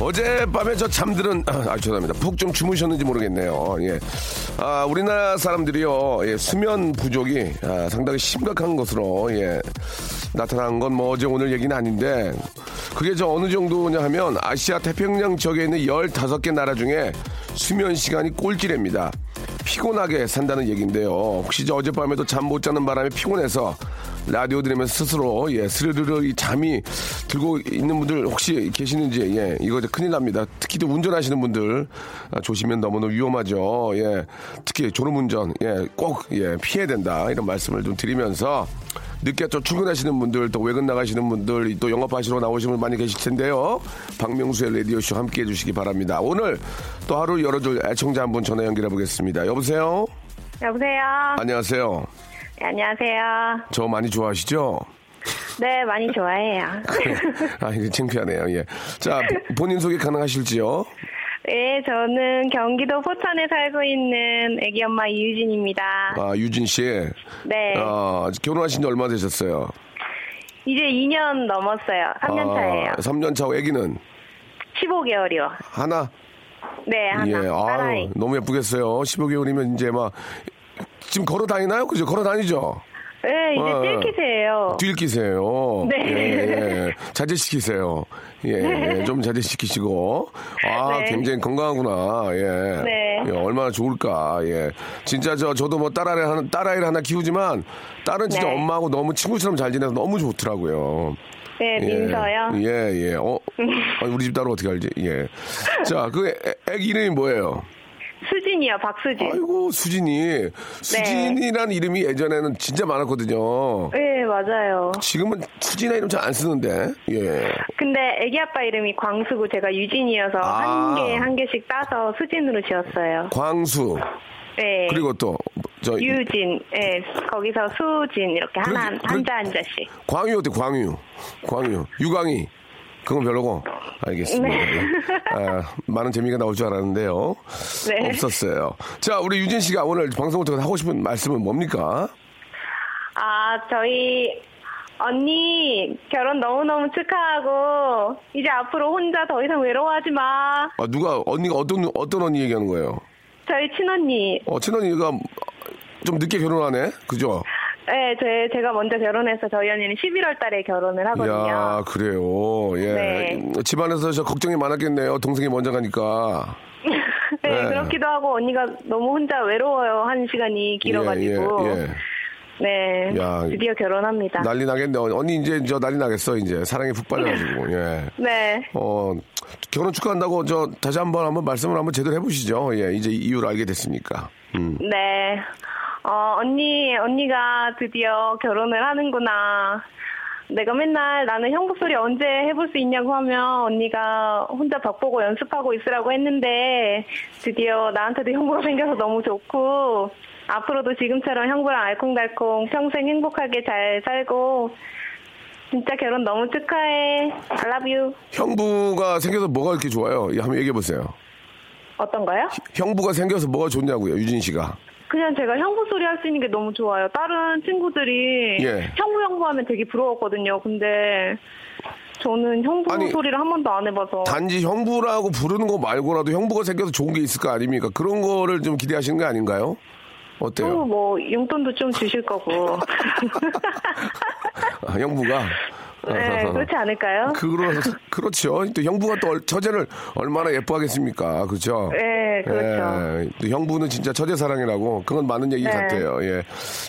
어젯밤에 저 잠들은 아, 아, 죄송합니다. 푹 좀 주무셨는지 모르겠네요. 예. 아, 우리나라 사람들이요. 예, 수면 부족이 아, 상당히 심각한 것으로 예. 나타난 건 뭐 어제 오늘 얘기는 아닌데 그게 저 어느 정도냐 하면 아시아 태평양 지역에 있는 15개 나라 중에 수면 시간이 꼴찌랍니다. 피곤하게 산다는 얘기인데요. 혹시 저 어젯밤에도 잠 못 자는 바람에 피곤해서 라디오 들으면서 스스로 예 스르르르 이 잠이 들고 있는 분들 혹시 계시는지 예 이거 이제 큰일 납니다. 특히 또 운전하시는 분들 아, 조심면 너무너무 위험하죠. 예 특히 졸음운전 예 꼭 예 피해야 된다 이런 말씀을 좀 드리면서 늦게 또 출근하시는 분들 또 외근 나가시는 분들 또 영업하시러 나오시는 분 많이 계실 텐데요. 박명수의 라디오 쇼 함께 해 주시기 바랍니다. 오늘 또 하루 열어줄 애청자 한 분 전화 연결해 보겠습니다. 여보세요? 여보세요. 안녕하세요. 네, 안녕하세요. 저 많이 좋아하시죠? 네, 많이 좋아해요. 아, 이게 창피하네요. 예. 자, 본인 소개 가능하실지요? 네, 저는 경기도 포천에 살고 있는 애기 엄마 이유진입니다. 아, 유진 씨. 네, 아, 결혼하신 지 얼마 되셨어요? 이제 2년 넘었어요. 3년 차예요. 3년 차고 아기는 15개월이요. 하나? 네, 하나. 예. 아유, 너무 예쁘겠어요. 15개월이면 이제 막 지금 걸어 다니나요? 그죠? 걸어 다니죠? 네, 이제 어, 뛸기세요. 뛸기세요. 네. 예, 예. 자제시키세요. 예, 예, 좀 자제시키시고. 아, 네. 굉장히 건강하구나. 예. 네. 예, 얼마나 좋을까. 예. 진짜 저, 저도 뭐 딸아이 하나, 딸아이를 하나 키우지만 딸은 진짜 네. 엄마하고 너무 친구처럼 잘 지내서 너무 좋더라고요. 네, 민서요. 예, 예. 어, 아니, 우리 집 딸은 어떻게 알지? 예. 자, 그 애, 애기 이름이 뭐예요? 수진이요, 박수진. 아이고, 수진이. 수진이라는 이름이 예전에는 진짜 많았거든요. 네, 맞아요. 지금은 수진아 이름 잘 안 쓰는데. 예. 근데 애기 아빠 이름이 광수고 제가 유진이어서 아. 한 개, 한 개씩 따서 수진으로 지었어요. 광수. 네. 그리고 또, 저, 유진, 예, 거기서 수진 이렇게 하나 그래도- 한자 한자씩. 광유 어때, 광유. 광유. 유광이. 그건 별로고. 알겠습니다. 네. 예. 아, 많은 재미가 나올 줄 알았는데요. 네. 없었어요. 자, 우리 유진 씨가 오늘 방송을 통해서 하고 싶은 말씀은 뭡니까? 아, 저희 언니 결혼 너무너무 축하하고 이제 앞으로 혼자 더 이상 외로워하지 마. 아, 누가, 언니가 어떤, 어떤 언니 얘기하는 거예요? 저희 친언니. 어, 친언니가 좀 늦게 결혼하네? 그죠? 네, 제, 제가 먼저 결혼해서 저희 언니는 11월 달에 결혼을 하거든요. 야 그래요. 예. 네. 집안에서 저 걱정이 많았겠네요. 동생이 먼저 가니까. 네, 네. 그렇기도 하고 언니가 너무 혼자 외로워요. 한 시간이 길어가지고. 예, 예, 네, 야, 드디어 결혼합니다. 난리 나겠네. 언니 이제 저 난리 나겠어. 이제 사랑이 푹 빠져가지고. 예. 네. 어 결혼 축하한다고 저 다시 한번 한번 말씀을 한번 제대로 해보시죠. 예. 이제 이유를 알게 됐으니까. 음. 네. 어, 언니, 언니가 드디어 결혼을 하는구나. 내가 맨날 나는 형부 소리 언제 해볼 수 있냐고 하면 언니가 혼자 벽 보고 연습하고 있으라고 했는데 드디어 나한테도 형부가 생겨서 너무 좋고 앞으로도 지금처럼 형부랑 알콩달콩 평생 행복하게 잘 살고 진짜 결혼 너무 축하해. I love you. 형부가 생겨서 뭐가 이렇게 좋아요? 예, 한번 얘기해 보세요. 어떤 거요? 형부가 생겨서 뭐가 좋냐고요, 유진 씨가. 그냥 제가 형부 소리 할 수 있는 게 너무 좋아요. 다른 친구들이 예. 형부 형부 하면 되게 부러웠거든요. 근데 저는 형부 아니, 소리를 한 번도 안 해봐서 단지 형부라고 부르는 거 말고라도 형부가 생겨서 좋은 게 있을 거 아닙니까? 그런 거를 좀 기대하시는 거 아닌가요? 어때요? 또뭐 용돈도 좀 주실 거고. 아, 형부가 네, 그렇지 않을까요? 그러, 그렇죠. 또 형부가 또 얼- 처제를 얼마나 예뻐하겠습니까? 그렇죠? 네, 그렇죠. 예, 또 형부는 진짜 처제 사랑이라고 그건 맞는 얘기 네. 같아요. 예.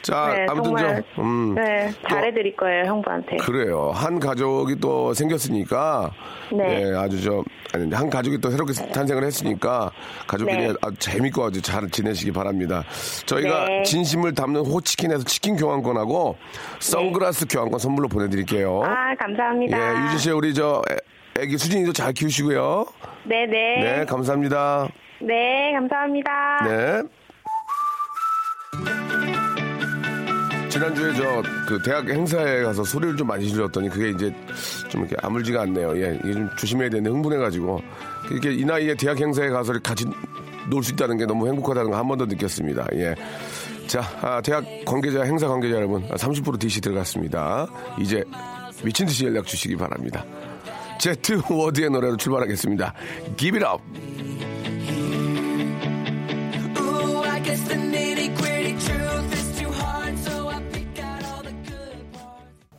자, 네, 아무튼 정말 저 음. 네, 또 잘해드릴 거예요 형부한테. 그래요. 한 가족이 또 생겼으니까 네. 예, 아주 저 아니 한 가족이 또 새롭게 탄생을 했으니까 가족끼리 네. 아주 재밌고 아주 잘 지내시기 바랍니다. 저희가 네. 진심을 담는 호치킨에서 치킨 교환권하고 선글라스 교환권 선물로 보내드릴게요. 아 감사합니다. 예, 유진 씨 우리 저 애- 애기 수진이도 잘 키우시고요. 네네. 네, 감사합니다. 네, 감사합니다. 네. 지난주에 저 그 대학 행사에 가서 소리를 좀 많이 질렀더니 그게 이제 좀 이렇게 아물지가 않네요. 예, 이게 좀 조심해야 되는데 흥분해가지고 이렇게 이 나이에 대학 행사에 가서 같이 놀 수 있다는 게 너무 행복하다는 거 한 번 더 느꼈습니다. 예. 자, 아, 대학 관계자, 행사 관계자 여러분, 30% DC 들어갔습니다. 이제 미친 듯이 연락 주시기 바랍니다. 제트 워드의 노래로 출발하겠습니다. Give it up.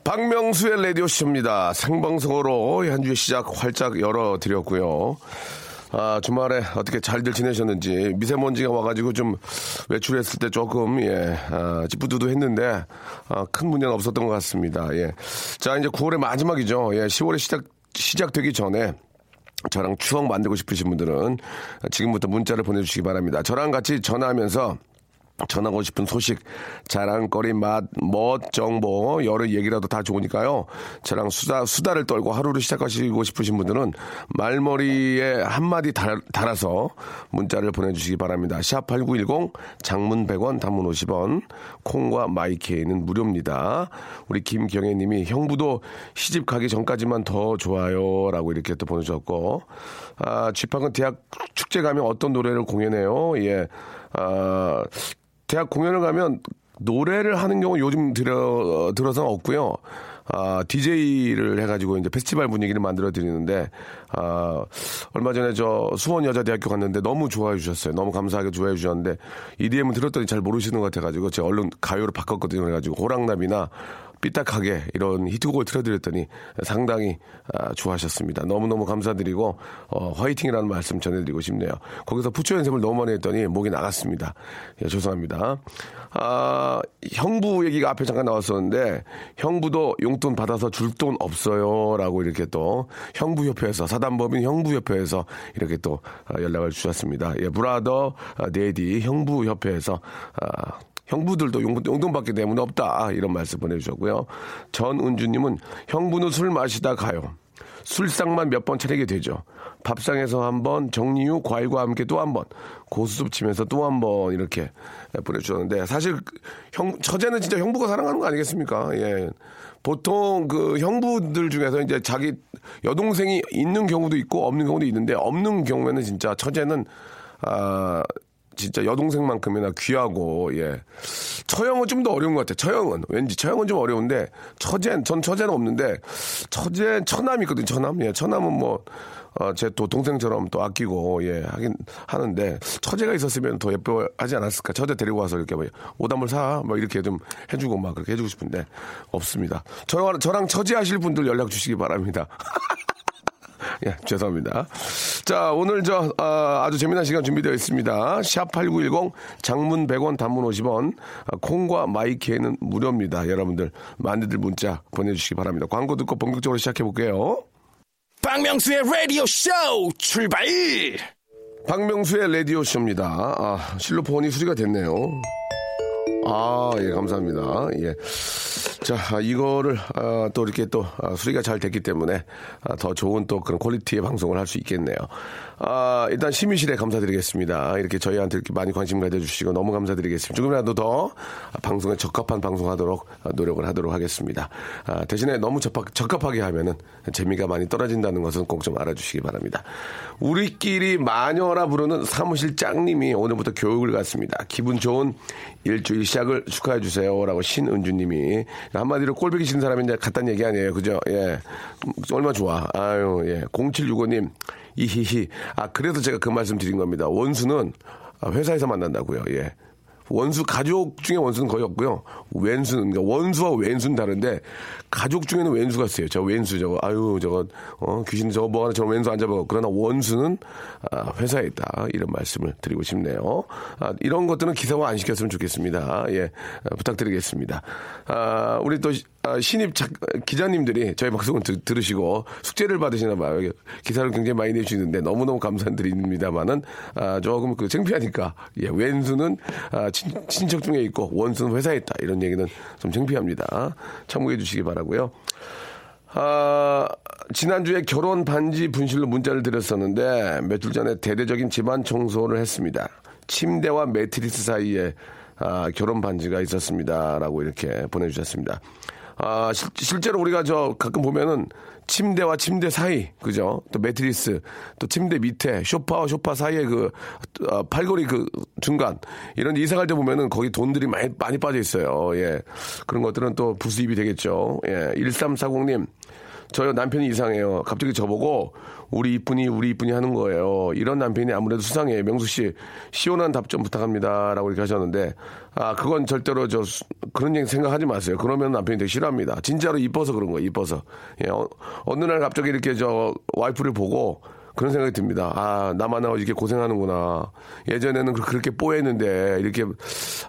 박명수의 라디오쇼입니다. 생방송으로 한 주의 시작 활짝 열어드렸고요. 아, 주말에 어떻게 잘들 지내셨는지 미세먼지가 와가지고 좀 외출했을 때 조금 예 아, 찌뿌두두 했는데 아, 큰 문제는 없었던 것 같습니다. 예, 자 이제 9월의 마지막이죠. 예, 10월에 시작 시작되기 전에 저랑 추억 만들고 싶으신 분들은 지금부터 문자를 보내주시기 바랍니다. 저랑 같이 전화하면서 전하고 싶은 소식, 자랑거리, 맛, 멋, 정보, 여러 얘기라도 다 좋으니까요. 저랑 수다, 수다를 떨고 하루를 시작하시고 싶으신 분들은 말머리에 한마디 달, 달아서 문자를 보내주시기 바랍니다. 샵8910, 장문 100원, 단문 50원, 콩과 마이케이는 무료입니다. 우리 김경애 님이 형부도 시집 가기 전까지만 더 좋아요. 라고 이렇게 또 보내주셨고, 아, 쥐팍은 대학 축제 가면 어떤 노래를 공연해요? 예. 아, 대학 공연을 가면 노래를 하는 경우 요즘 들어, 들어서는 없고요. 아, DJ를 해가지고 이제 페스티벌 분위기를 만들어 드리는데, 아, 얼마 전에 저 수원여자대학교 갔는데 너무 좋아해 주셨어요. 너무 감사하게 좋아해 주셨는데, EDM을 들었더니 잘 모르시는 것 같아가지고 제가 얼른 가요로 바꿨거든요. 그래가지고 호랑나비나 삐딱하게 이런 히트곡을 틀어드렸더니 상당히 아, 좋아하셨습니다. 너무너무 감사드리고 어, 화이팅이라는 말씀 전해드리고 싶네요. 거기서 부처 연습을 너무 많이 했더니 목이 나갔습니다. 예, 죄송합니다. 아, 형부 얘기가 앞에 잠깐 나왔었는데 형부도 용돈 받아서 줄 돈 없어요 라고 이렇게 또 형부협회에서 사단법인 형부협회에서 이렇게 또 아, 연락을 주셨습니다. 예, 브라더 아, 데디 형부협회에서 아, 형부들도 용돈, 받게 되면 없다. 이런 말씀 보내주셨고요. 전은주님은 형부는 술 마시다 가요. 술상만 몇 번 차리게 되죠. 밥상에서 한 번, 정리 후 과일과 함께 또 한 번, 고수습 치면서 또 한 번 이렇게 보내주셨는데 사실 형 처제는 진짜 형부가 사랑하는 거 아니겠습니까? 예. 보통 그 형부들 중에서 이제 자기 여동생이 있는 경우도 있고 없는 경우도 있는데 없는 경우에는 진짜 처제는 아 진짜 여동생만큼이나 귀하고 예 처형은 좀 더 어려운 것 같아요. 처형은 왠지 처형은 좀 어려운데 처제 전 처제는 없는데 처제 처남이 있거든요. 처남 예 처남은 뭐 어, 제 또 동생처럼 또 아끼고 예 하긴 하는데 처제가 있었으면 더 예뻐하지 않았을까. 처제 데리고 와서 이렇게 뭐 오담을 사 뭐 이렇게 좀 해주고 막 그렇게 해주고 싶은데 없습니다. 저랑 저랑 처제 하실 분들 연락 주시기 바랍니다. 예, 죄송합니다. 자, 오늘 저, 아, 주 재미난 시간 준비되어 있습니다. 샵8910 장문 100원 단문 50원 아, 콩과 마이키에는 무료입니다. 여러분들 많이들 문자 보내주시기 바랍니다. 광고 듣고 본격적으로 시작해 볼게요. 박명수의 라디오 쇼 출발! 박명수의 라디오 쇼입니다. 아, 실로폰이 수리가 됐네요. 아, 예, 감사합니다. 예. 자, 아, 이거를, 아, 또 이렇게 또, 아, 수리가 잘 됐기 때문에, 아, 더 좋은 또 그런 퀄리티의 방송을 할 수 있겠네요. 아, 일단 심의실에 감사드리겠습니다. 이렇게 저희한테 이렇게 많이 관심 가져주시고 너무 감사드리겠습니다. 조금이라도 더 방송에 적합한 방송하도록 아, 노력을 하도록 하겠습니다. 아, 대신에 너무 적합, 적합하게 하면은 재미가 많이 떨어진다는 것은 꼭 좀 알아주시기 바랍니다. 우리끼리 마녀라 부르는 사무실 짱님이 오늘부터 교육을 갖습니다. 기분 좋은 일주일 시작을 축하해 주세요라고 신은주님이 한마디로 꼴보기 싫은 이제 갖다는 얘기 아니에요, 그죠? 예, 음, 얼마 좋아. 아유, 예, 0765님 이히히. 아 그래서 제가 그 말씀 드린 겁니다. 원수는 아, 회사에서 만난다고요. 예. 원수 가족 중에 원수는 거의 없고요. 왼수는 그러니까 원수와 왼수는 다른데 가족 중에는 왼수가 있어요. 저 왼수 저거 아유 저거 어 귀신 저거 뭐 하나 저 왼수 안 잡아. 그러나 원수는 아, 회사에 있다 이런 말씀을 드리고 싶네요. 아, 이런 것들은 기사화 안 시켰으면 좋겠습니다. 예 아, 부탁드리겠습니다. 아, 우리 또 시- 아, 신입 작, 기자님들이 저희 방송을 드- 들으시고 숙제를 받으시나 봐요. 기사를 굉장히 많이 내주시는데 너무너무 감사드립니다만은 아, 조금 그 창피하니까 예, 왼수는 아, 친, 친척 중에 있고 원수는 회사에 있다 이런 얘기는 좀 창피합니다. 참고해 주시기 바라고요. 아, 지난주에 결혼 반지 분실로 문자를 드렸었는데 며칠 전에 대대적인 집안 청소를 했습니다. 침대와 매트리스 사이에 아, 결혼 반지가 있었습니다라고 이렇게 보내주셨습니다. 아, 실, 실제로 우리가 저 가끔 보면은 침대와 침대 사이, 그죠? 또 매트리스, 또 침대 밑에, 쇼파와 쇼파 사이에 그, 어, 팔걸이 그 중간, 이런 데 이사 갈 때 보면은 거기 돈들이 많이, 많이 빠져 있어요. 예. 그런 것들은 또 부수입이 되겠죠. 예. 1340님, 저요 남편이 이상해요. 갑자기 저보고 우리 이쁜이 우리 이쁜이 하는 거예요. 이런 남편이 아무래도 수상해요. 명수 씨 시원한 답 좀 부탁합니다라고 이렇게 하셨는데 아 그건 절대로 저 수- 그런 얘기 생각하지 마세요. 그러면 남편이 되게 싫어합니다. 진짜로 이뻐서 그런 거예요. 이뻐서 예, 어, 어느 날 갑자기 이렇게 저 와이프를 보고 그런 생각이 듭니다. 아, 나만 나고 이렇게 고생하는구나. 예전에는 그- 그렇게 뽀했는데, 이렇게,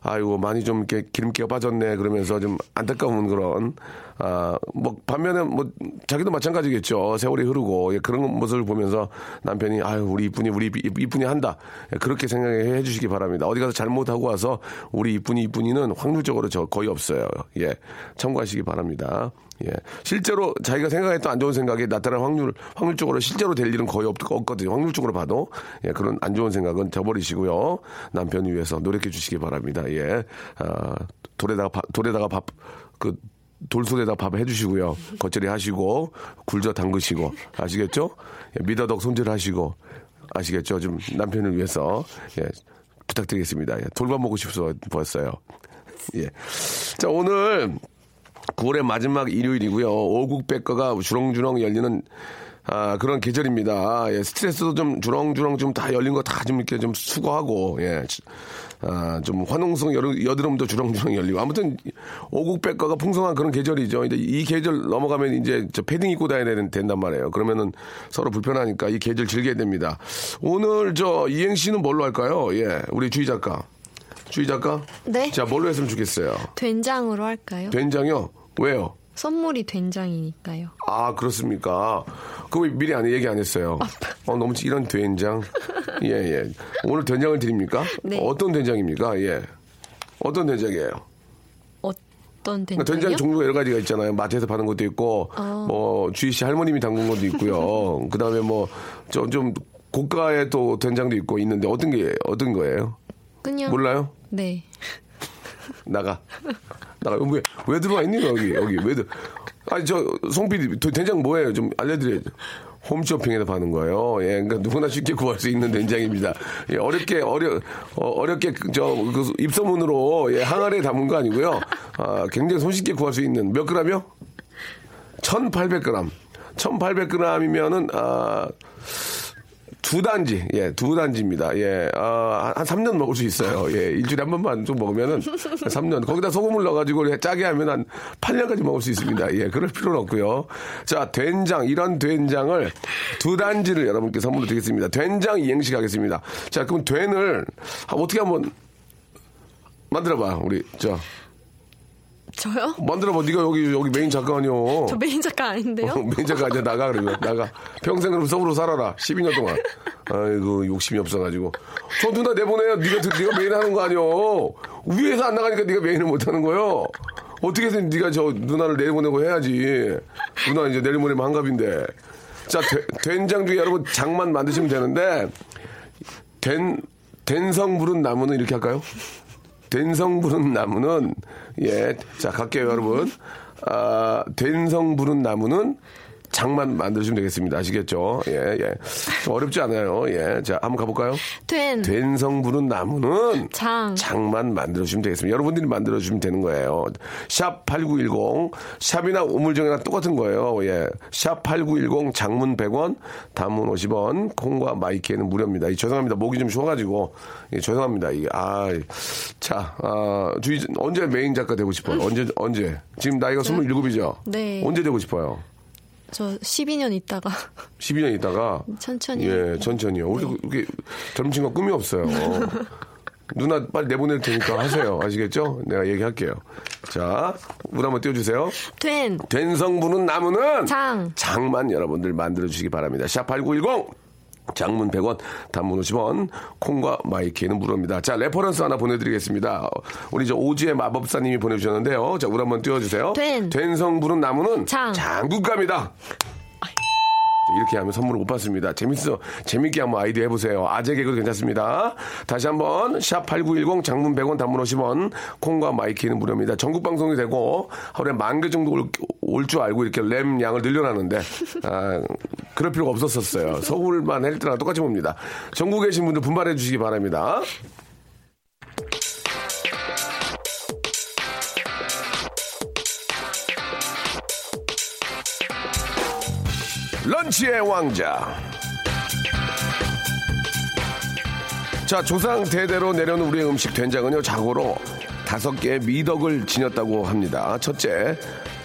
아이고, 많이 좀 이렇게 기름기가 빠졌네. 그러면서 좀 안타까운 그런, 아, 뭐, 반면에 뭐, 자기도 마찬가지겠죠. 세월이 흐르고, 예, 그런 모습을 보면서 남편이, 아유, 우리 이쁜이, 우리 이쁜이 한다. 예, 그렇게 생각해 주시기 바랍니다. 어디 가서 잘못하고 와서 우리 이쁜이, 이쁜이는 확률적으로 저 거의 없어요. 예, 참고하시기 바랍니다. 예. 실제로 자기가 생각했던 안 좋은 생각이 나타날 확률, 확률적으로 실제로 될 일은 거의 없, 없거든요. 확률적으로 봐도. 예, 그런 안 좋은 생각은 저버리시고요. 남편을 위해서 노력해 주시기 바랍니다. 예. 아, 돌에다가 밥, 돌에다가 밥, 그, 돌솥에다 밥 해주시고요. 겉절이 하시고, 굴젓 담그시고, 아시겠죠? 예, 미더덕 손질 하시고, 아시겠죠? 좀 남편을 위해서, 예, 부탁드리겠습니다. 예, 돌밥 먹고 싶어서 벌써요. 예. 자, 오늘 9월의 마지막 일요일이고요. 오국백과가 주렁주렁 열리는 아, 그런 계절입니다. 예, 스트레스도 좀 주렁주렁 좀 다 열린 거 다 좀 이렇게 좀 수거하고, 예. 아, 좀 화농성 여름, 여드름 도 주렁주렁 열리고. 아무튼 오국백과가 풍성한 그런 계절이죠. 근데 이 계절 넘어가면 이제 저 패딩 입고 다녀야 된단 말이에요. 그러면은 서로 불편하니까 이 계절 즐겨야 됩니다. 오늘 저 이행시는 뭘로 할까요? 예, 우리 주희 작가. 주희 작가? 네. 자, 뭘로 했으면 좋겠어요? 된장으로 할까요? 된장이요? 왜요? 선물이 된장이니까요. 아, 그렇습니까? 그거 왜 미리 안, 얘기 안 했어요. 어, 너무 이런 된장. 예, 예. 오늘 된장을 드립니까? 네. 어떤 된장입니까? 예. 어떤 된장이에요? 어떤 그러니까 된장이요? 된장 종류가 여러 가지가 있잖아요. 마트에서 파는 것도 있고, 어. 뭐, 주희 씨 할머님이 담근 것도 있고요. 그 다음에 뭐, 좀, 좀, 고가의 또 된장도 있고 있는데, 어떤 게, 어떤 거예요? 그냥 몰라요? 네. 나가. 나가. 왜, 왜 들어와 있니, 여기, 여기. 왜 들, 아니, 저, 송PD, 된장 뭐예요? 좀 알려드려야죠. 홈쇼핑에서 파는 거예요. 예, 그러니까 누구나 쉽게 구할 수 있는 된장입니다. 예, 어렵게, 어려, 어, 렵게 저, 그 입소문으로, 예, 항아리에 담은 거 아니고요. 아, 굉장히 손쉽게 구할 수 있는 몇 그램이요? 1800g. 1800g이면은, 아, 두 단지, 예, 두 단지입니다. 예, 아, 한 3년 먹을 수 있어요. 예, 일주일에 한 번만 좀 먹으면은 3년. 거기다 소금을 넣어가지고 짜게 하면 한 8년까지 먹을 수 있습니다. 예, 그럴 필요는 없고요. 자, 된장, 이런 된장을 두 단지를 여러분께 선물로 드리겠습니다. 된장 이행시 가겠습니다. 자, 그럼 된을 어떻게 한번 만들어봐, 우리, 저. 저요? 만들어봐. 네가 여기, 여기 메인 작가 아니요. 저 메인 작가 아닌데요? 어, 매니저가 이제 나가 그러면. 나가. 평생 그럼 서울로 살아라. 12년 동안. 아이고 욕심이 없어가지고. 저 누나 내보내요. 네가 드- 네가 메인 하는 거 아니요. 위에서 안 나가니까 네가 메인을 못 하는 거요. 어떻게 해서 네가 저 누나를 내보내고 해야지. 누나 이제 내일모레면 환갑인데. 자 되- 된장 중에 여러분 장만 만드시면 되는데 된 된성 부른 나무는 이렇게 할까요? 된성 부른 나무는 예, 자 갈게요 여러분. 아, 된성 부른 나무는 장만 만드시면 되겠습니다. 아시겠죠? 예, 예. 좀 어렵지 않아요. 예. 자, 한번 가볼까요? 된. 된성 부른 나무는 장. 장만 만들어주시면 되겠습니다. 여러분들이 만들어주시면 되는 거예요. 샵 8910, 샵이나 우물정이나 똑같은 거예요. 예. 샵 8910, 장문 100원, 단문 50원, 콩과 마이키에는 무료입니다. 이, 죄송합니다. 목이 좀 쉬어가지고. 예, 죄송합니다. 이게, 아, 자, 아, 주희, 언제 메인 작가 되고 싶어요? 언제, 언제? 지금 나이가 27이죠? 네. 언제 되고 싶어요? 저 12년 있다가 12년 있다가 천천히. 예, 천천히요. 우리 이렇게 젊은 친구가 꿈이 없어요. 누나 빨리 내보낼 테니까 하세요. 아시겠죠? 내가 얘기할게요. 자, 문 한번 띄워주세요. 된. 된 성분은 나무는 장. 장만 여러분들 만들어 주시기 바랍니다. 샵8910 장문 100원, 단문 50원, 콩과 마이케이는 무료입니다. 자, reference 하나 보내드리겠습니다. 우리 저 오지의 마법사님이 보내주셨는데요. 자, 우리 한번 띄워주세요. 된. 된성 부른 나무는 장. 장국갑니다. 이렇게 하면 선물을 못 받습니다. 재밌어. 재밌게 한번 아이디어 해보세요. 아재 개그 괜찮습니다. 다시 한번, 샵8910 장문 100원 단문 50원, 콩과 마이케이는 무료입니다. 전국 방송이 되고, 하루에 만 개 정도 올 줄 알고 이렇게 램 양을 늘려놨는데, 아, 그럴 필요가 없었었어요. 서울만 할 때랑 똑같이 봅니다. 전국에 계신 분들 분발해 주시기 바랍니다. 런치의 왕자. 자, 조상 대대로 내려오는 우리의 음식 된장은요, 자고로 다섯 개의 미덕을 지녔다고 합니다. 첫째,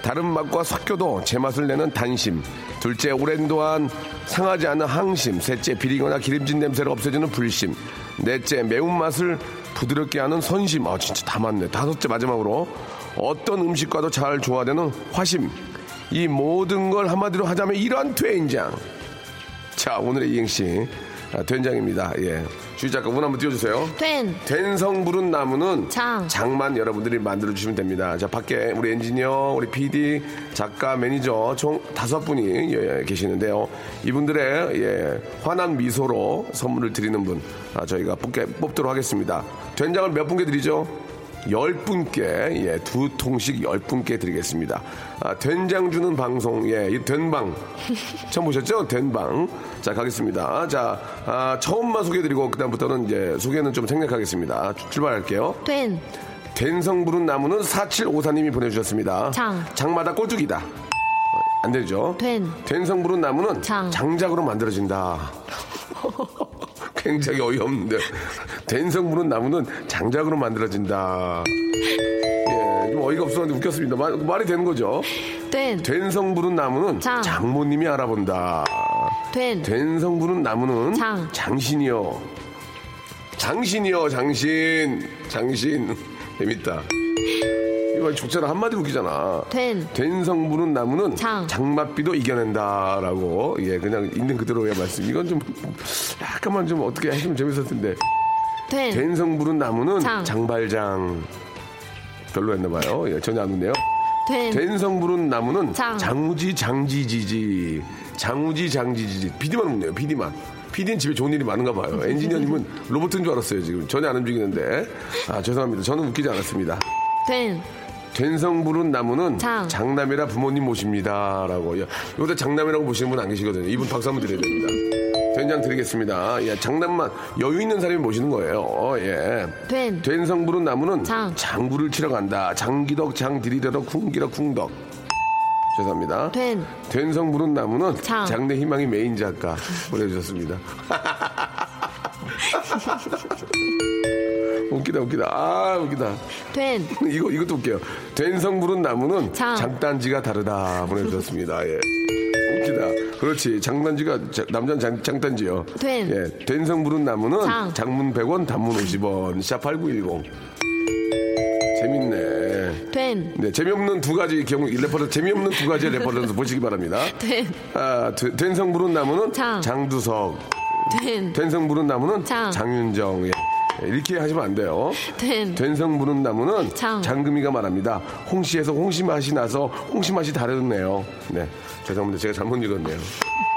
다른 맛과 섞여도 제맛을 내는 단심. 둘째, 오랜 동안 상하지 않는 항심. 셋째, 비리거나 기름진 냄새를 없애주는 불심. 넷째, 매운맛을 부드럽게 하는 선심. 아, 진짜 다 맞네. 다섯째, 마지막으로. 어떤 음식과도 잘 조화되는 화심. 이 모든 걸 한마디로 하자면 이런 된장. 자, 오늘의 이행시. 아, 된장입니다. 예. 주희 작가 문 한번 띄워주세요. 된. 된성 부른 나무는 장. 장만 여러분들이 만들어 주시면 됩니다. 자 밖에 우리 엔지니어, 우리 PD, 작가, 매니저 총 다섯 분이 예, 계시는데요. 이분들의 예, 환한 미소로 선물을 드리는 분 아, 저희가 뽑게, 뽑도록 하겠습니다. 된장을 몇 분께 드리죠? 열 분께 예, 두 통씩 열 분께 드리겠습니다. 아, 된장 주는 방송 예, 이 된방 처음 보셨죠? 된방 자 가겠습니다. 자 아, 처음만 소개해드리고 그다음부터는 이제 소개는 좀 생략하겠습니다. 출- 출발할게요. 된. 된성 부른 나무는 4754님이 보내주셨습니다. 장. 장마다 꼴뚜기다. 어, 안 되죠? 된. 된성 부른 나무는 장. 장작으로 만들어진다. 굉장히 어이없는데. 된성 부른 나무는 장작으로 만들어진다. 예, 좀 어이가 없었는데 웃겼습니다. 말, 말이 되는 거죠? 된. 된성 부른 나무는 장. 장모님이 알아본다. 된. 된성 부른 나무는 장. 장신이요. 장신이요, 장신. 장신. 재밌다. 이거 족자는 한마디로 웃기잖아. 된. 된성 부른 나무는 장. 장맛비도 이겨낸다라고 예 그냥 있는 그대로의 말씀 이건 좀 약간만 좀 어떻게 해주면 재밌었을 텐데 된. 된성 부른 나무는 장. 장발장 별로였나 봐요 예, 전혀 안 웃네요 된. 된성 부른 나무는 장. 장우지 장지지지 장우지 장지지지 비디만 웃네요 비디만 피디는 집에 좋은 일이 많은가 봐요 엔지니어님은 로봇인 줄 알았어요 지금 전혀 안 움직이는데 아 죄송합니다 저는 웃기지 않았습니다 된. 된성 부른 나무는 장. 장남이라 부모님 모십니다라고. 요- 요새 장남이라고 보시는 분 안 계시거든요. 이분 박수 한번 드려야 됩니다. 된장 드리겠습니다. 예, 장남만 여유 있는 사람이 모시는 거예요. 어, 예. 된. 된성 부른 나무는 장. 장구를 치러 간다. 장기덕 장디리더덕 쿵기덕 쿵덕. 죄송합니다. 된. 된성 부른 나무는 장. 장래 희망이 메인 작가 보내주셨습니다. 웃기다 웃기다 아 웃기다 된. 이거 이것도 웃겨요. 된성 부른 나무는 장. 장단지가 다르다 보내주셨습니다. 예. 웃기다. 그렇지. 장단지가 자- 남자는 장, 장단지요. 된. 예. 된성 부른 나무는 장. 장문 100원, 단문 50원. 샵8910. 재밌네. 된. 네, 재미없는 두 가지 경우 reference 재미없는 두 가지 reference 보시기 바랍니다. 된. 아, 되- 될성부른 나무는 장. 장두석. 된. 될성부른 나무는 장. 장윤정. 예. 이렇게 하시면 안 돼요. 된. 될성부른 나무는 장. 장금이가 말합니다. 홍시에서 홍시 맛이 나서 홍시 맛이 다르네요. 네, 죄송합니다. 제가 잘못 읽었네요.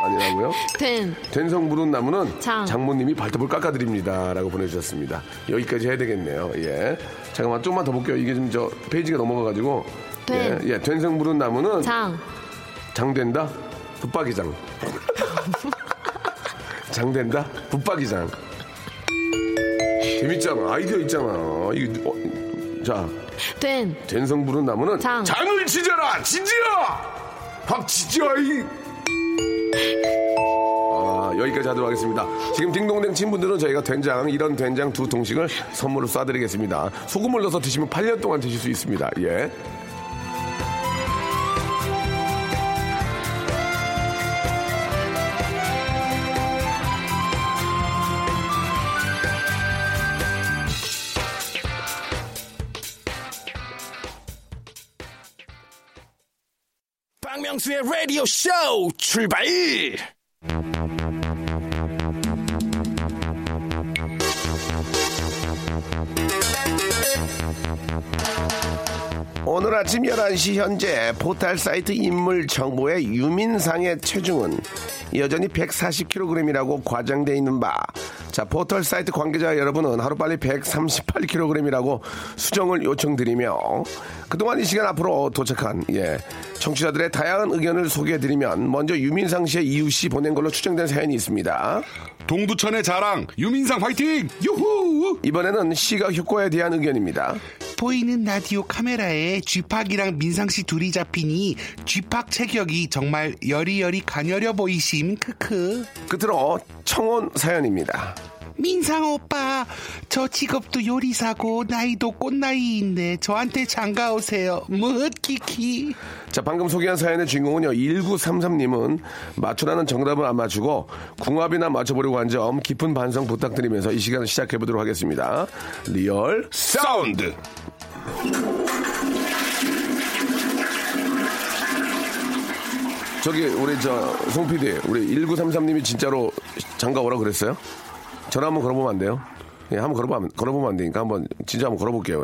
아니라고요? 된. 될성부른 나무는 장. 장모님이 발톱을 깎아드립니다 라고 보내주셨습니다. 여기까지 해야 되겠네요. 예, 잠깐만 좀만 더 볼게요. 이게 좀 저 페이지가 넘어가가지고 된. 예, 예, 된성 부른 나무는 장. 장된다. 붙박이장. 장 된다? 붙박이장. 재밌잖아. 아이디어 있잖아. 이거, 어, 자, 된. 된성부른 나무는 장. 장을 지져라! 지져! 확 지져! 이. 아, 여기까지 하도록 하겠습니다. 지금 딩동댕 친분들은 저희가 된장, 이런 된장 두 통씩을 선물로 쏴드리겠습니다. 소금을 넣어서 드시면 8년 동안 드실 수 있습니다. 예. 박명수의 라디오 쇼 출발! 오늘 아침 11시 현재 포탈 사이트 인물 정보의 유민상의 체중은 여전히 140kg이라고 과장돼 있는 바. 자, 포털 사이트 관계자 여러분은 하루빨리 138kg이라고 수정을 요청드리며 그동안 이 시간 앞으로 도착한 예 청취자들의 다양한 의견을 소개해드리면 먼저 유민상 씨의 이웃이 보낸 걸로 추정된 사연이 있습니다. 동두천의 자랑 유민상 화이팅 유후 이번에는 시각 효과에 대한 의견입니다. 보이는 라디오 카메라에 쥐팍이랑 민상 씨 둘이 잡히니 쥐팍 체격이 정말 여리여리 가녀려 보이심 크크 끝으로 청혼 사연입니다. 민상 오빠 저 직업도 요리사고 나이도 꽃나이인데 저한테 장가 오세요 뭇 키키 자, 방금 소개한 사연의 주인공은요, 1933님은 맞추라는 정답을 안 맞추고 궁합이나 맞춰보려고 한 점 깊은 반성 부탁드리면서 이 시간 시작해 보도록 하겠습니다. real sound 저기, 우리 저, 송 PD, 우리 1933님이 진짜로 장가 오라 그랬어요? 전화 한번 걸어보면 안 돼요? 예, 한번 걸어보면, 걸어보면 안 되니까 한번 진짜 한번 걸어볼게요.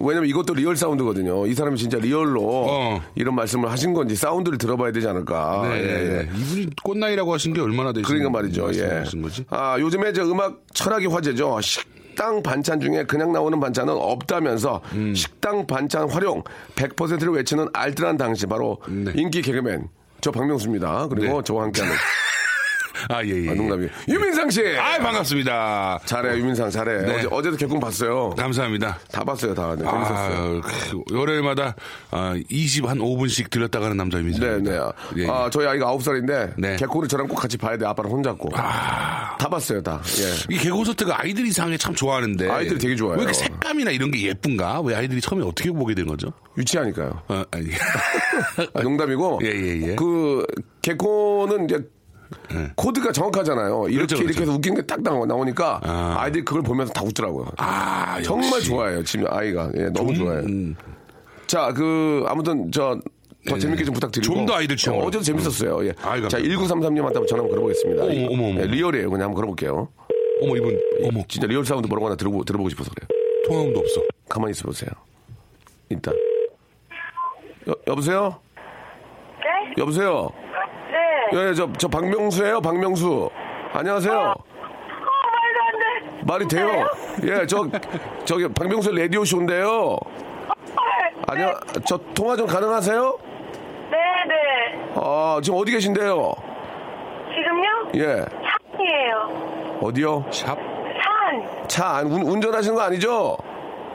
왜냐면 이것도 real sound거든요. 이 사람이 진짜 real로 어. 이런 말씀을 하신 건지 사운드를 들어봐야 되지 않을까. 네, 예, 예. 이분이 꽃나이라고 하신 게 얼마나 되시는 그러니까 말이죠. 예. 거지? 아, 요즘에 저 음악 철학이 화제죠. 식당 반찬 중에 그냥 나오는 반찬은 없다면서 음. 식당 반찬 활용 100%를 외치는 알뜰한 당신 바로 인기 개그맨 저 박명수입니다. 그리고 네. 저와 함께하는 아, 예, 예. 아, 농담이 유민상 씨. 아, 반갑습니다. 잘해 유민상 잘해. 네. 어제 어제도 개콘 봤어요. 감사합니다. 다 봤어요 다. 네, 재밌었어요. 아, 그, 월요일마다 아, 20, 한 5분씩 들렸다 가는 남자입니다. 네, 네. 예, 예. 아, 저희 아이가 9살인데 네. 개콘을 저랑 꼭 같이 봐야 돼. 아빠랑 손잡고. 다 봤어요, 다. 예. 이 개콘서트가 아이들이 이상하게 참 좋아하는데. 아이들이 되게 좋아해요. 왜 이렇게 색감이나 이런 게 예쁜가? 왜 아이들이 처음에 어떻게 보게 된 거죠? 유치하니까요. 어, 아니. 아, 농담이고 예, 예, 예. 그 개콘은 이제 코드가 정확하잖아요. 이렇게 그렇죠, 그렇죠. 이렇게 해서 웃긴 게 딱 나오니까 아. 아. 이들이 그걸 보면서 다 웃더라고요. 아, 정말 역시. 좋아해요. 지금 아이가 예, 너무 좀, 좋아해요. 음. 자, 그 아무튼 저더 재밌게 좀 부탁드리고 좀 더 아이들 취향으로. 어, 어제도 재밌었어요. 예. 아이, 자, 감사합니다. 1933님한테 전화 한번 걸어보겠습니다. 어머, 어머, 어머. 예, real이에요. 그냥 한번 걸어볼게요. 어머, 이분, 어머, 진짜 real sound 뭐라고 하나 들어보고, 들어보고 싶어서 그래요. 통화음도 없어. 가만히 있어 보세요. 일단. 여, 여보세요? 네? 여보세요? 네. 예, 저, 저 박명수예요, 박명수. 안녕하세요. 어, 말도 안 돼. 말이 돼요. 예, 저, 저기, 박명수 라디오 쇼인데요. 안녕, 저 통화 좀 가능하세요? 네, 네. 아, 지금 어디 계신데요? 지금요? 예. 산이에요. 어디요? 샵. 산. 차, 안, 운, 운전하시는 거 아니죠?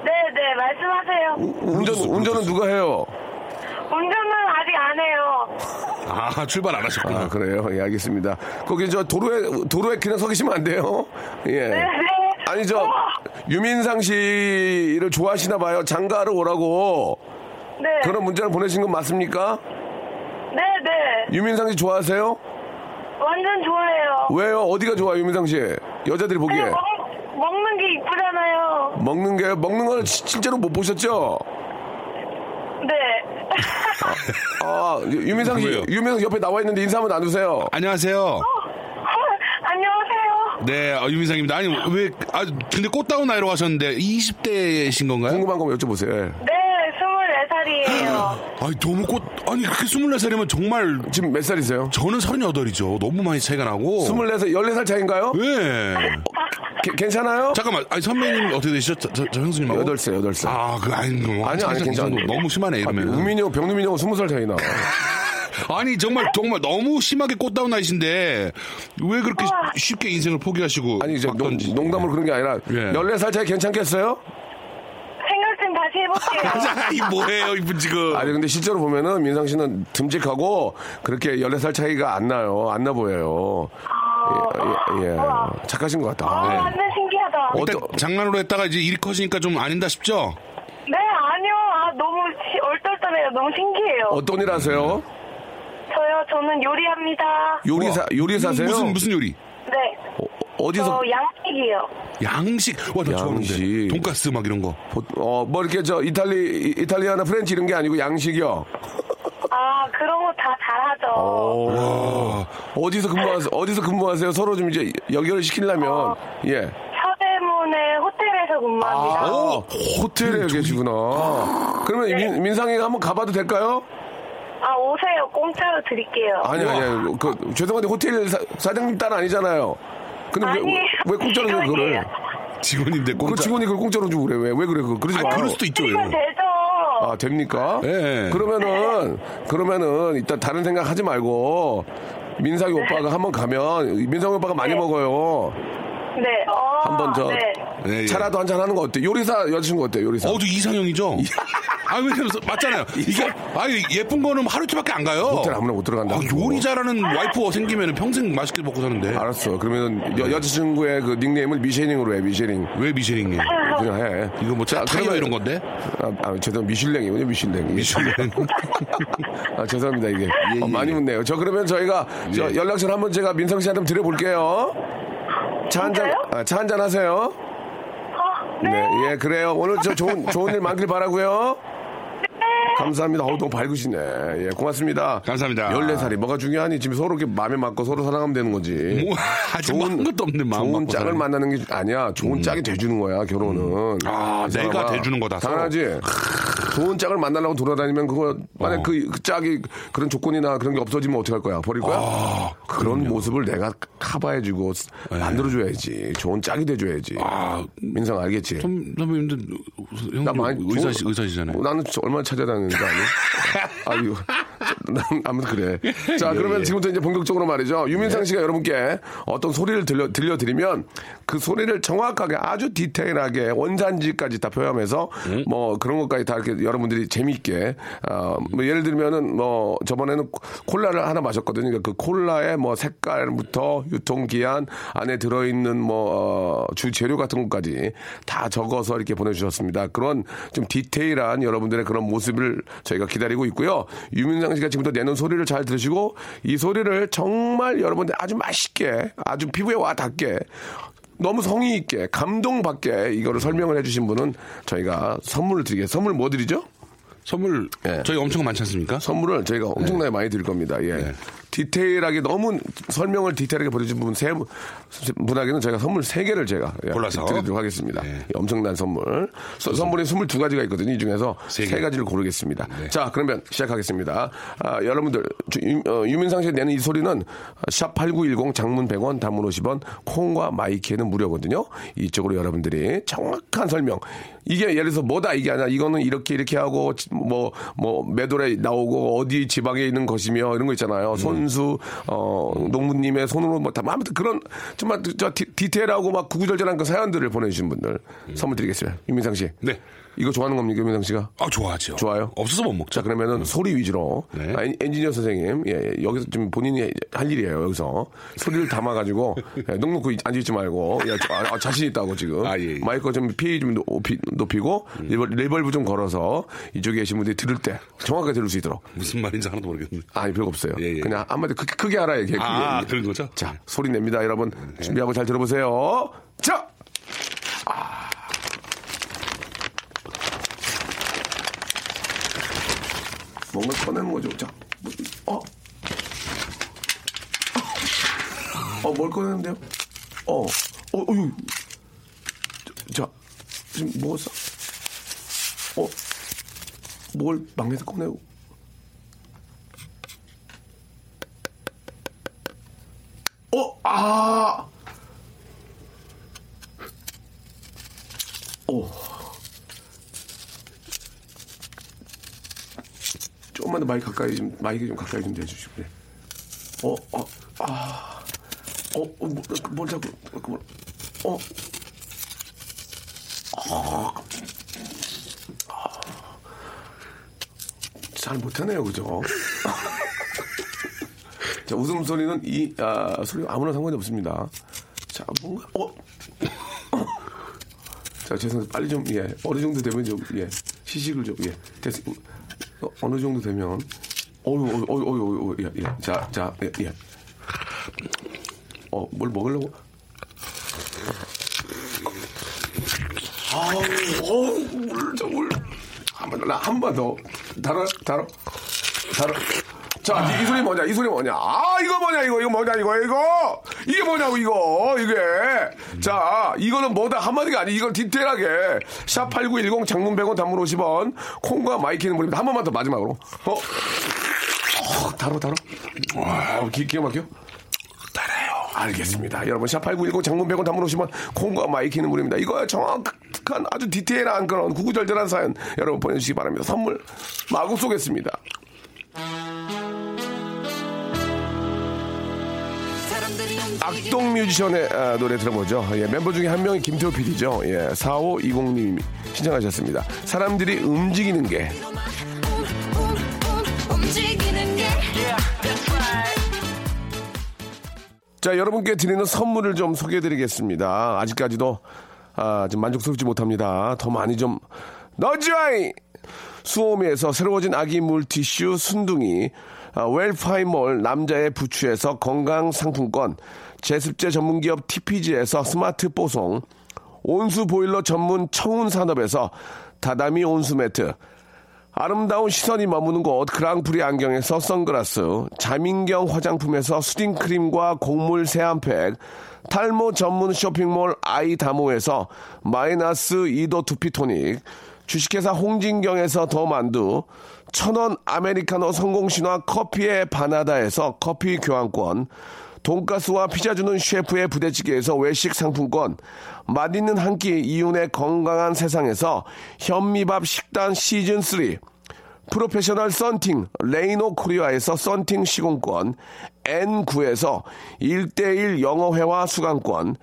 네, 네. 말씀하세요. 우- 운전, 운전은 누가 해요? 운전은 아직 안 해요. 아, 출발 안 하셨구나. 아, 그래요? 예, 알겠습니다. 거기 저 도로에, 도로에 그냥 서 계시면 안 돼요? 예. 네, 네. 아니, 저, 어, 유민상 씨를 좋아하시나 봐요. 장가하러 오라고. 네. 그런 문자를 보내신 건 맞습니까? 네, 네. 유민상 씨 좋아하세요? 완전 좋아해요. 왜요? 어디가 좋아요, 유민상 씨? 여자들이 보기에. 먹, 먹는 게 이쁘잖아요. 먹는 게, 먹는 거는 시- 실제로 못 보셨죠? 네. 아, 유- 유민상 씨, 왜요? 유민상 옆에 나와 있는데 인사 한번 나누세요. 안녕하세요. 어, 안녕하세요. 네, 어, 유민상입니다. 아니, 왜, 아, 근데 꽃다운 나이로 가셨는데, 20대신 건가요? 궁금한 거 여쭤보세요. 예. 네, 24살이에요. 아니, 너무 꽃, 아니, 그렇게 24살이면 정말, 지금 몇 살이세요? 저는 38이죠. 너무 많이 차이가 나고. 24살, 14살 차인가요? 네. 게- 괜찮아요? 잠깐만, 아니, 선배님 어떻게 되시죠? 저, 저, 저 형수님하고? 8살, 8살. 아, 그, 아니, 뭐, 아니요, 아니, 이 괜찮아요. 정도 너무 심하네, 이러면. 우민이 형, 병누민이 형은 20살 차이나. 아니 정말 정말 너무 심하게 꽃다운 나이신데 왜 그렇게 쉽게 인생을 포기하시고 아니, 이제 농. 농담으로 그런 게 아니라, 예. 14살 차이 괜찮겠어요? 다시 해볼게요. 이 뭐예요 이분 지금? 아니, 근데 실제로 보면은 민상 씨는 듬직하고 그렇게 14살 차이가 안 나요. 안 나 보여요. 예, 예, 예. 착하신 것 같다. 아, 네. 완전 신기하다. 어떠- 장난으로 했다가 이제 일이 커지니까 좀 아닌다 싶죠? 네, 아니요. 아, 너무 시- 얼떨떨해요. 너무 신기해요. 어떤 일 하세요? 저요, 저는 요리합니다. 요리사, 요리사세요? 무슨 무슨 요리? 네. 어, 어디서? 저 양식이에요. 양식. 와, 나 좋아하는데. 양식. 돈가스 막 이런 거. 보- 어, 뭐 이렇게 저 이탈리, 이- 이탈리아나 French 이런 게 아니고 양식이요? 아, 그런 거 다 잘하죠. 어. 어디서 근무하세요? 어디서 근무하세요? 서로 좀 이제 연결을 시키려면, 예. 서대문의 호텔에서 근무합니다. 아, 호텔에 계시구나. 그러면 민, 민상이가 한번 가봐도 될까요? 아, 오세요. 공짜로 드릴게요. 아니, 아니, 아니. 그, 죄송한데 호텔 사, 사장님 딸 아니잖아요. 근데 왜, 아니에요. 왜 공짜로 줘, 그거를? 직원인데 그 공짜. 직원이 그걸 공짜로 주고 그래. 왜, 왜 그래? 그, 그러지 아니, 마. 그럴 수도 있죠. 이거 예. 되죠. 아, 됩니까? 예. 그러면은, 그러면은, 일단 다른 생각 하지 말고, 민상이 오빠가 한번 가면, 민상이 오빠가 많이 네. 먹어요. 네. 어, 한번 저, 네. 예, 예. 차라도 한잔 하는 거 어때? 요리사 여자친구 어때? 요리사. 어, 저 이상형이죠? 아, 왜냐면, 맞잖아요. 이게, 아니, 예쁜 거는 하루 이틀밖에 안 가요. 호텔 아무나 못 들어간다. 아, 요리 잘하는 와이프가 생기면 평생 맛있게 먹고 사는데. 알았어. 그러면 여, 여자친구의 그 닉네임을 미쉐링으로 해, 미쉐링. 왜 미쉐링이에요? 그냥 해. 이거 뭐, 자, 타이어 그러면- 이런 건데? 아, 아 죄송 미슐랭이군요, 미슐랭. 미쉐링. 아, 죄송합니다, 이게. 예, 어, 많이 묻네요. 저 그러면 저희가 저 예. 연락처를 한번 제가 민성 씨한테 드려볼게요. 차 한잔? 아, 차 한잔 하세요. 어, 네. 네, 예, 그래요. 오늘 저 좋은, 좋은 일 많길 바라고요 감사합니다. 어우, 너무 밝으시네. 예, 고맙습니다. 감사합니다. 14살이 뭐가 중요하니? 지금 서로 이렇게 마음에 맞고 서로 사랑하면 되는 거지. 뭐, 아직 뭐한 것도 없는데 마음 좋은 짝을 사랑해. 만나는 게 아니야. 좋은 짝이 돼주는 거야, 결혼은. 아, 그 내가. 돼주는 거다. 당연하지. 좋은 짝을 만나려고 돌아다니면 그거, 만약 어. 그, 그 짝이 그런 조건이나 그런 게 없어지면 어떡할 거야? 버릴 거야? 아, 그런 모습을 내가 커버해주고 만들어줘야지. 좋은 짝이 돼줘야지. 네. 아, 민상 알겠지? 선, 선배님들, 나 많이 의사, 좋은- 의사시잖아요. 어, 나는 저- 얼마나 찾아다 니는지 아니? 아유, 난 아무튼 그래. 자, 그러면 예. 지금부터 이제 본격적으로 말이죠. 유민상 씨가 여러분께 어떤 소리를 들려, 들려드리면 그 소리를 정확하게 아주 디테일하게 원산지까지 다 표현해서 음. 뭐 그런 것까지 다 이렇게 여러분들이 재미있게, 어, 뭐 예를 들면은 뭐 저번에는 콜라를 하나 마셨거든요. 그러니까 그 콜라의 뭐 색깔부터 유통기한 안에 들어있는 뭐, 어, 주 재료 같은 것까지 다 적어서 이렇게 보내주셨습니다. 그런 좀 디테일한 여러분들의 그런 모습을 저희가 기다리고 있고요. 유민상 씨가 지금부터 내는 소리를 잘 들으시고 이 소리를 정말 여러분들 아주 맛있게 아주 피부에 와 닿게 너무 성의 있게 감동받게 이거를 설명을 해주신 분은 저희가 선물을 드리겠습니다. 선물 뭐 드리죠? 선물, 예. 저희 엄청 많지 않습니까? 선물을 저희가 엄청나게 많이 드릴 겁니다. 예. 네. 디테일하게 너무 설명을 디테일하게 보내주신 분세 분에게는 저희가 선물 세 개를 제가 예, 골라서. 드리도록 하겠습니다. 네. 예, 엄청난 선물. 서- 선물이 22가지가 있거든요. 이 중에서 세. 가지를 고르겠습니다. 네. 자, 그러면 시작하겠습니다. 아, 여러분들 주- 유, 어, 유민상 씨 내는 이 소리는 샵 8910 장문 100원 단문 50원 콩과 마이키에는 무료거든요. 이쪽으로 여러분들이 정확한 설명 이게 예를 들어서 뭐다 이게 아니라 이거는 이렇게 이렇게 하고 뭐 뭐 매돌에 나오고 어디 지방에 있는 것이며 이런 거 있잖아요. 음. 손수 어 농부님의 손으로 뭐다 아무튼 그런 정말 저 디, 디테일하고 막 구구절절한 그 사연들을 보내주신 분들 선물 드리겠습니다. 유민상 씨. 네. 이거 좋아하는 겁니까, 유민상 씨가? 아, 좋아하죠. 좋아요? 없어서 못 먹죠. 자, 그러면은 소리 위주로. 네. 아, 엔- 엔지니어 선생님, 예, 예, 여기서 좀 본인이 할 일이에요, 여기서. 소리를 담아가지고, 예, 넉넉히 앉아있지 말고, 예, 저- 아, 아, 자신 있다고 지금. 아, 예, 예. 마이크 좀 피해 좀 높이, 높이고, rever-, reverb 좀 걸어서, 이쪽에 계신 분들이 들을 때, 정확하게 들을 수 있도록. 무슨 말인지 하나도 모르겠네. 아니, 별거 없어요. 예, 예. 그냥 한마디 크게, 크게 알아야 게 아. 그런 거죠? 자, 소리 냅니다, 여러분. 준비하고 잘 들어보세요. 자! 뭔가 꺼내는 거죠. 자, 뭐, 어? 어, 뭘 꺼내는데요? 어, 어, 어유. 자, 지금 뭐 써? 어, 뭘 막내에서 꺼내고? 어, 아! 오. 조금만 더 마이크 가까이 좀 마이크 좀 가까이 좀 대주시고. 네. 어, 어, 아, 어, 어, 뭐, 뭘 자꾸, 뭐, 어, 잘 못하네요, 그죠? 자, 웃음소리는 이, 아, 소리 아무나 상관이 없습니다. 자, 뭔가, 어? 자, 죄송해요. 빨리 좀, 예, 어느 정도 되면 좀, 예, 시식을 좀, 예, 됐, 어, 어느 정도 되면, 어유, 어유, 어유, 어유, 어유, 예, 예. 자, 자, 예, 예. 어, 뭘 먹으려고? 아우, 어우, 물, 저 물. 한 번, 나한번 더. 달아, 달아, 달아. 자, 이, 이 소리 뭐냐, 이 소리 뭐냐. 아, 이거 뭐냐, 이거, 이거 뭐냐, 이거, 이거. 이게 뭐냐고, 이거, 이게. 자, 이거는 뭐다, 한마디가 아니, 이걸 디테일하게. 샵 8910 장문 100원 단문 50원. 콩과 마이K는 무료입니다. 한 번만 더 마지막으로. 어? 어, 달아, 달아. 와, 기, 기가 막혀? 알겠습니다. 여러분, 샵8910 장문 100원 단문 50원. 콩과 마이K는 무료입니다. 이거 정확한 아주 디테일한 그런 구구절절한 사연 여러분 보내주시기 바랍니다. 선물 마구 쏘겠습니다. 악동 뮤지션의 아, 노래 들어보죠. 예, 멤버 중에 한 명이 김태호 PD죠. 예, 4520님 신청하셨습니다. 사람들이 움직이는 게. 자, 여러분께 드리는 선물을 좀 소개해 드리겠습니다. 아직까지도 아, 좀 만족스럽지 못합니다. 더 많이 좀 넣어줘이! 수오미에서 새로워진 아기 물티슈 순둥이, 아, 웰파이몰 남자의 부추에서 건강 상품권, 제습제 전문기업 TPG에서 스마트 뽀송, 온수 보일러 전문 청운 산업에서 다다미 온수 매트, 아름다운 시선이 머무는 곳 그랑프리 안경에서 선글라스, 자민경 화장품에서 수딩크림과 곡물 세안팩, 탈모 전문 쇼핑몰 아이다모에서 마이너스 2도 두피토닉, 주식회사 홍진경에서 더 만두, 천원 아메리카노 성공신화 커피의 바나다에서 커피 교환권, 돈가스와 피자 주는 셰프의 부대찌개에서 외식 상품권, 맛있는 한 끼 이윤의 건강한 세상에서 현미밥 식단 시즌3, 프로페셔널 썬팅 레이노 코리아에서 썬팅 시공권, N9에서 1대1 영어회화 수강권,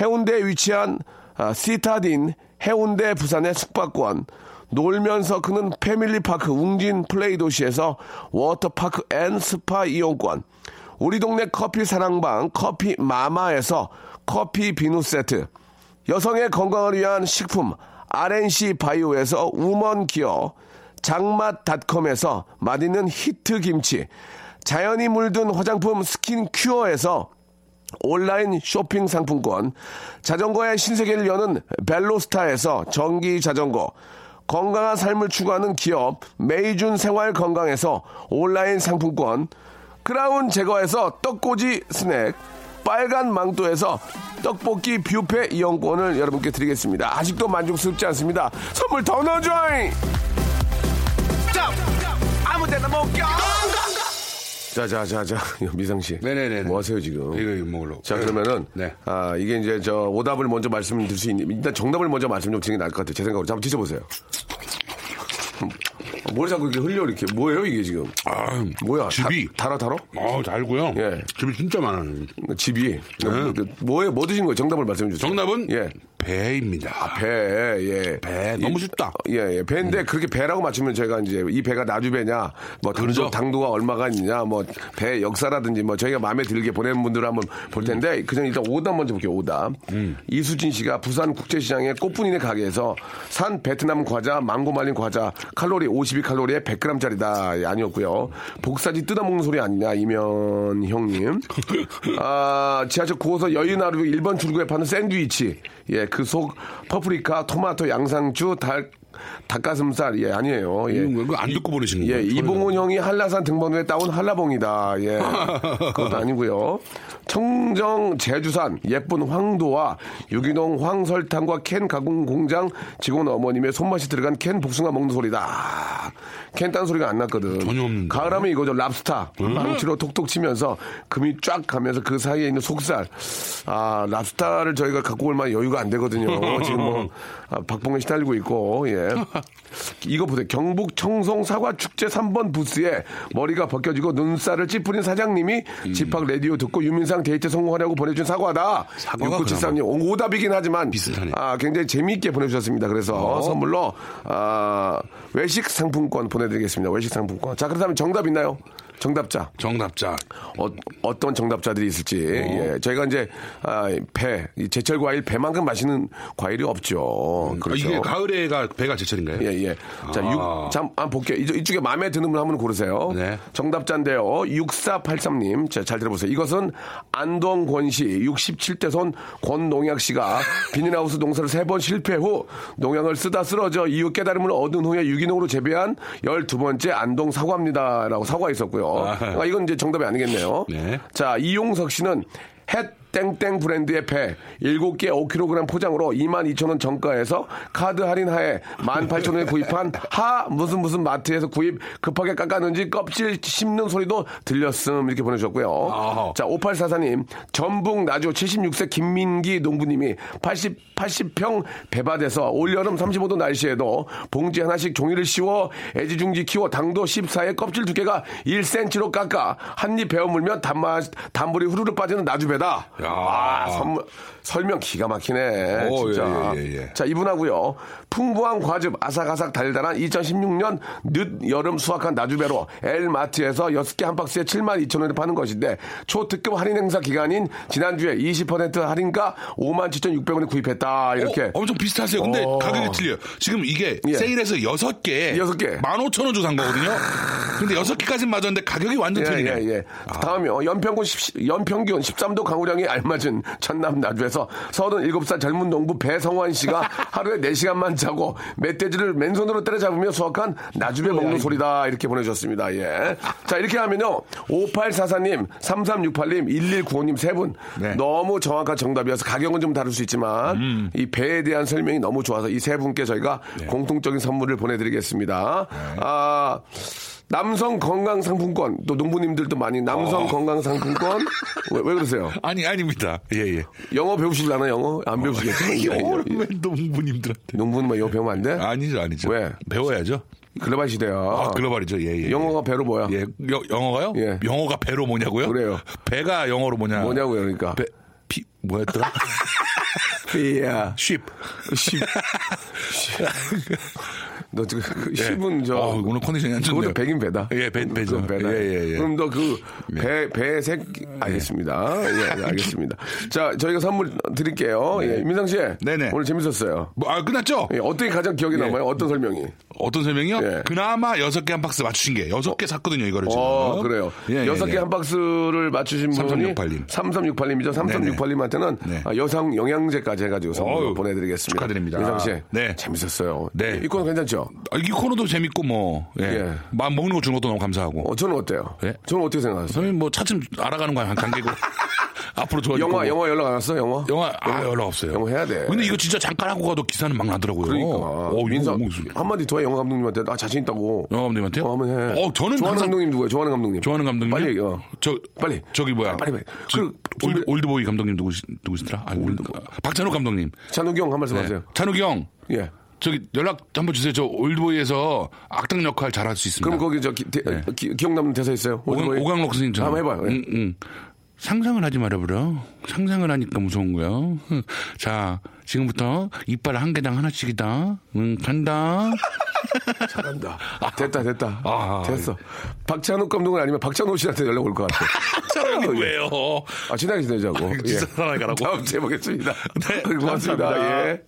해운대에 위치한 아, 시타딘 해운대 부산의 숙박권, 놀면서 크는 패밀리파크 웅진 플레이 도시에서 워터파크 and 스파 이용권, 우리 동네 커피 사랑방 커피 마마에서 커피 비누 세트, 여성의 건강을 위한 식품 RNC 바이오에서 우먼 기어, 장맛닷컴에서 맛있는 히트 김치, 자연이 물든 화장품 스킨 큐어에서 온라인 쇼핑 상품권, 자전거의 신세계를 여는 벨로스타에서 전기 자전거, 건강한 삶을 추구하는 기업 메이준 생활 건강에서 온라인 상품권, 크라운 제거에서 떡꼬지 스낵, 빨간 망토에서 떡볶이 뷔페 이용권을 여러분께 드리겠습니다. 아직도 만족스럽지 않습니다. 선물 더 넣어줘잉! 아무 데나 못 껴! 자, 자, 자, 자, 미상 씨. 네네네. 뭐 하세요, 지금? 이거 이거 먹으려고. 자, 그러면은, 네. 아, 이게 이제 저 오답을 먼저 말씀드릴 수 있는, 일단 정답을 먼저 말씀 좀 드리는 게 나을 것 같아요. 제 생각으로. 자, 한번 드셔보세요. 뭘 자꾸 이렇게 흘려, 이렇게. 뭐예요, 이게 지금? 아, 뭐야? 즙이. 다, 달아, 달아? 어, 달고요. 예. 즙이 진짜 많아요. 집이. 뭐예요? 뭐 드신 거예요? 정답을 말씀해 주세요. 정답은 예. 배입니다. 배, 예. 배. 너무 쉽다. 예, 예. 배인데 그렇게 배라고 맞추면 저희가 이제 이 배가 나주배냐, 뭐 당도. 당도가 얼마가 있냐, 뭐 배 역사라든지 뭐 저희가 마음에 들게 보내는 분들을 한번 볼 텐데 그냥 일단 오답 먼저 볼게요. 오답. 이수진 씨가 부산 국제시장의 꽃분이네 가게에서 산 베트남 과자 망고 말린 과자 칼로리 52칼로리에 100g짜리다. 예, 아니었고요. 복사지 뜯어먹는 소리 아니냐 이면 형님. 아 지하철 9호선 여의나루 1번 출구에 파는 샌드위치. 예, 그 속 퍼프리카, 토마토, 양상추, 닭 닭가슴살 예 아니에요. 예. 이거 안 듣고 보내시는 예, 거예요? 이봉훈 형이 한라산 등반로에 따온 한라봉이다. 예. 그것도 아니고요. 청정 제주산 예쁜 황도와 유기농 황설탕과 캔 가공 공장 직원 어머님의 손맛이 들어간 캔 복숭아 먹는 소리다. 캔 딴 소리가 안 났거든. 전혀 없는데. 가을하면 이거죠. 랍스타. 망치로 톡톡 치면서 금이 쫙 가면서 그 사이에 있는 속살. 아, 랍스타를 저희가 갖고 올 만한 여유가 안 되거든요. 지금 뭐, 아, 박봉에 시달리고 있고, 예. 예. 이거 보세요. 경북 청송 사과 축제 3번 부스에 머리가 벗겨지고 눈살을 찌푸린 사장님이 집합 라디오 듣고 유민상 데이트 성공하려고 보내준 사과다. 사과가 6973님 오답이긴 하지만 비슷하네. 아, 굉장히 재미있게 보내주셨습니다. 그래서 선물로 아, 외식 상품권 보내드리겠습니다. 외식 상품권. 자 그렇다면 정답 있나요? 정답자. 정답자. 어, 떤 정답자들이 있을지. 예. 저희가 이제, 아, 배, 이 제철 과일 배만큼 마시는 과일이 없죠. 아, 그렇죠. 이게 가을에가 배가 제철인가요? 예, 예. 자, 아. 육, 잠, 한 볼게요. 이쪽, 이쪽 에 마음에 드는 분 한 분 고르세요. 네. 정답자인데요. 6483님. 자, 잘 들어보세요. 이것은 안동권시 67대 손 권농약 씨가 비닐하우스 농사를 세 번 실패 후 농약을 쓰다 쓰러져 이후 깨달음을 얻은 후에 유기농으로 재배한 12번째 안동 사과입니다라고 사과 있었고요. 아, 이건 이제 정답이 아니겠네요. 네. 자, 이용석 씨는 햇 땡땡 브랜드의 배 7개 5kg 포장으로 22,000원 정가에서 카드 할인 하에 18,000원에 구입한 하 무슨 무슨 마트에서 구입 급하게 깎았는지 껍질 씹는 소리도 들렸음 이렇게 보내주셨고요. 아하. 자 5844님 전북 나주 76세 김민기 농부님이 80 80평 배밭에서 올여름 35도 날씨에도 봉지 하나씩 종이를 씌워 애지중지 키워 당도 14에 껍질 두께가 1cm로 깎아 한 입 베어 물면 단맛 단물이 후루룩 빠지는 나주배다. 야. 아, 선물, 설명 기가 막히네. 오, 진짜. 예, 예, 예. 자, 이분하고요. 풍부한 과즙, 아삭아삭 달달한 2016년 늦 여름 수확한 나주배로 엘마트에서 6개 한 박스에 7만 2천 원에 파는 것인데 초특급 할인 행사 기간인 지난주에 20% 할인가 5만 7,600원에 구입했다. 이렇게. 어, 엄청 비슷하세요. 근데 어. 가격이 틀려요. 지금 이게 예. 세일해서 6개. 여섯 개. 15,000원 주고 산 거거든요. 근데 6개까지 맞았는데 가격이 완전 예, 틀리네. 예, 예. 다음이요. 연평균, 10, 연평균 13도 강우량이 알맞은 전남 나주에서 37살 젊은 농부 배성환 씨가 하루에 4시간만 자고 멧돼지를 맨손으로 때려잡으며 수확한 나주배 먹는 소리다. 이렇게 보내주셨습니다. 예. 자, 이렇게 하면요. 5844님, 3368님, 1195님 세 분. 네. 너무 정확한 정답이어서 가격은 좀 다를 수 있지만 음. 이 배에 대한 설명이 너무 좋아서 이 세 분께 저희가 네. 공통적인 선물을 보내드리겠습니다. 아, 남성 건강 상품권 또 농부님들도 많이 남성 어. 건강 상품권 왜, 왜 그러세요? 아니, 아닙니다. 예, 예. 영어 배우실라나 영어 안 배우시겠죠? 영어를 왜 농부님들한테. 농부는 뭐 영어 배우면 안 돼? 아니죠, 아니죠. 왜? 배워야죠. 글로벌 시대야. 아, 글로벌이죠. 예, 예. 영어가 배로 뭐야? 예. 여- 영어가요? 예. 영어가 배로 뭐냐고요? 그래요. 배가 영어로 뭐냐? 뭐냐고요, 그러니까. 배, 피, 뭐였더라? 예. 쉽. 십. 너 지금 그 예. 십은 저 어, 오늘 컨디션이 안 좋네요. 그것도 백인 배다. 예, 배- 배죠. 배다. 예, 예, 예. 그럼 너 그 배 배색 알겠습니다. 예, 예, 알겠습니다. 자, 저희가 선물 드릴게요. 예, 민상 씨. 네네. 오늘 재밌었어요. 뭐, 아, 끝났죠? 예, 어떻게 가장 기억에 남아요? 어떤 설명이? 어떤 설명이요? 예. 그나마 여섯 개 한 박스 맞추신 게 여섯 개 샀거든요, 이거를 지금. 어, 그래요. 예, 예, 여섯 개 예. 한 박스를 맞추신 분이 3368 님. 3368님이죠. 3368님한테는 아, 네. 여성 영양제까지 해가지고 선물 보내드리겠습니다. 축하드립니다. 민상 씨. 네. 재밌었어요. 네. 이 코너 괜찮죠? 아, 이 코너도 재밌고 뭐, 예. 예. 마음 먹는 거 주는 것도 너무 감사하고. 어, 저는 어때요? 예? 저는 어떻게 생각하세요? 저는 뭐 차츰 알아가는 거야, 관계고. 앞으로 좋아질 영화, 거고. 영화 연락 안 왔어? 영화? 영화, 아, 연락 없어요. 영화 해야 돼. 근데 이거 진짜 잠깐 하고 가도 기사는 막 나더라고요. 그러니까. 어, 이거 민서, 뭐, 한마디 더 해, 영화 감독님한테. 나 자신 있다고. 영화 감독님한테요? 어, 한번 해. 어, 저는 좋아하는 감독님 누구예요? 좋아하는 감독님. 좋아하는 감독님? 빨리 얘기해. 저, 빨리. 저기 뭐야. 빨리, 빨리. 저, 그, 올드, 올드보이 감독님 누구시, 누구시더라? 아, 올드, 박찬욱 감독님. 찬욱이 형 한 말씀 네. 하세요. 찬욱이 형. 예. 저기 연락 한번 주세요. 저 올드보이에서 악당 역할 잘할 수 있습니다. 그럼 거기 저 기, 대- 네. 기, 기억 남는 대사 있어요? 오강? 오강록 선생님 저 한번 해봐요. 예. 응, 응. 상상을 하지 말아버려. 상상을 하니까 무서운 거야. 흥. 자, 지금부터 이빨 한 개당 하나씩이다. 응, 간다. 잘한다. 됐다, 됐다. 아, 됐어. 박찬욱 감독은 아니면 박찬호 씨한테 연락 올 것 같아. 사랑이 왜요? 아, 친하게 지내자고. 진짜 사랑해 가라고. 다음 주에 보겠습니다. 네, 고맙습니다. 감사합니다. 예.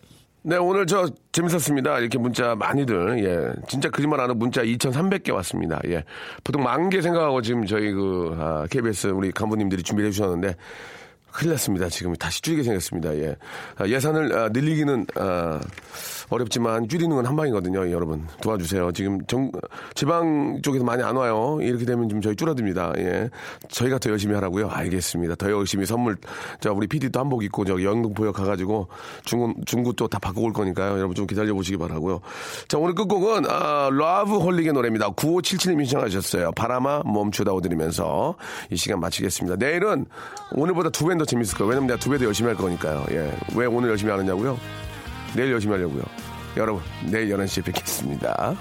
네, 오늘 저 재밌었습니다. 이렇게 문자 많이들, 예. 진짜 안 하고 문자 2,300개 왔습니다. 예. 보통 만 개 생각하고 지금 저희 그, 아, KBS 우리 간부님들이 준비해 주셨는데, 큰일 났습니다. 지금 다시 줄이게 생겼습니다. 예. 아, 예산을 아, 늘리기는 아, 어렵지만 줄이는 건 한 방이거든요. 여러분 도와주세요. 지금 정, 지방 쪽에서 많이 안 와요. 이렇게 되면 좀 저희 줄어듭니다. 예. 저희가 더 열심히 하라고요. 알겠습니다. 더 열심히 선물 자 우리 PD도 한복 입고 저 영등포역 가가지고 중구 중구 또 다 바꿔 올 거니까요. 여러분 좀 기다려 보시기 바라고요. 자 오늘 끝곡은 아, 러브 홀릭의 노래입니다. 9577님이 신청하셨어요. 바람아 멈추어다오 드리면서 이 시간 마치겠습니다. 내일은 오늘보다 두 배는 더 재밌을 거예요. 왜냐면 내가 두 배 더 열심히 할 거니까요. 예. 왜 오늘 열심히 하느냐고요? 내일 열심히 하려고요. 여러분, 내일 11시에 뵙겠습니다.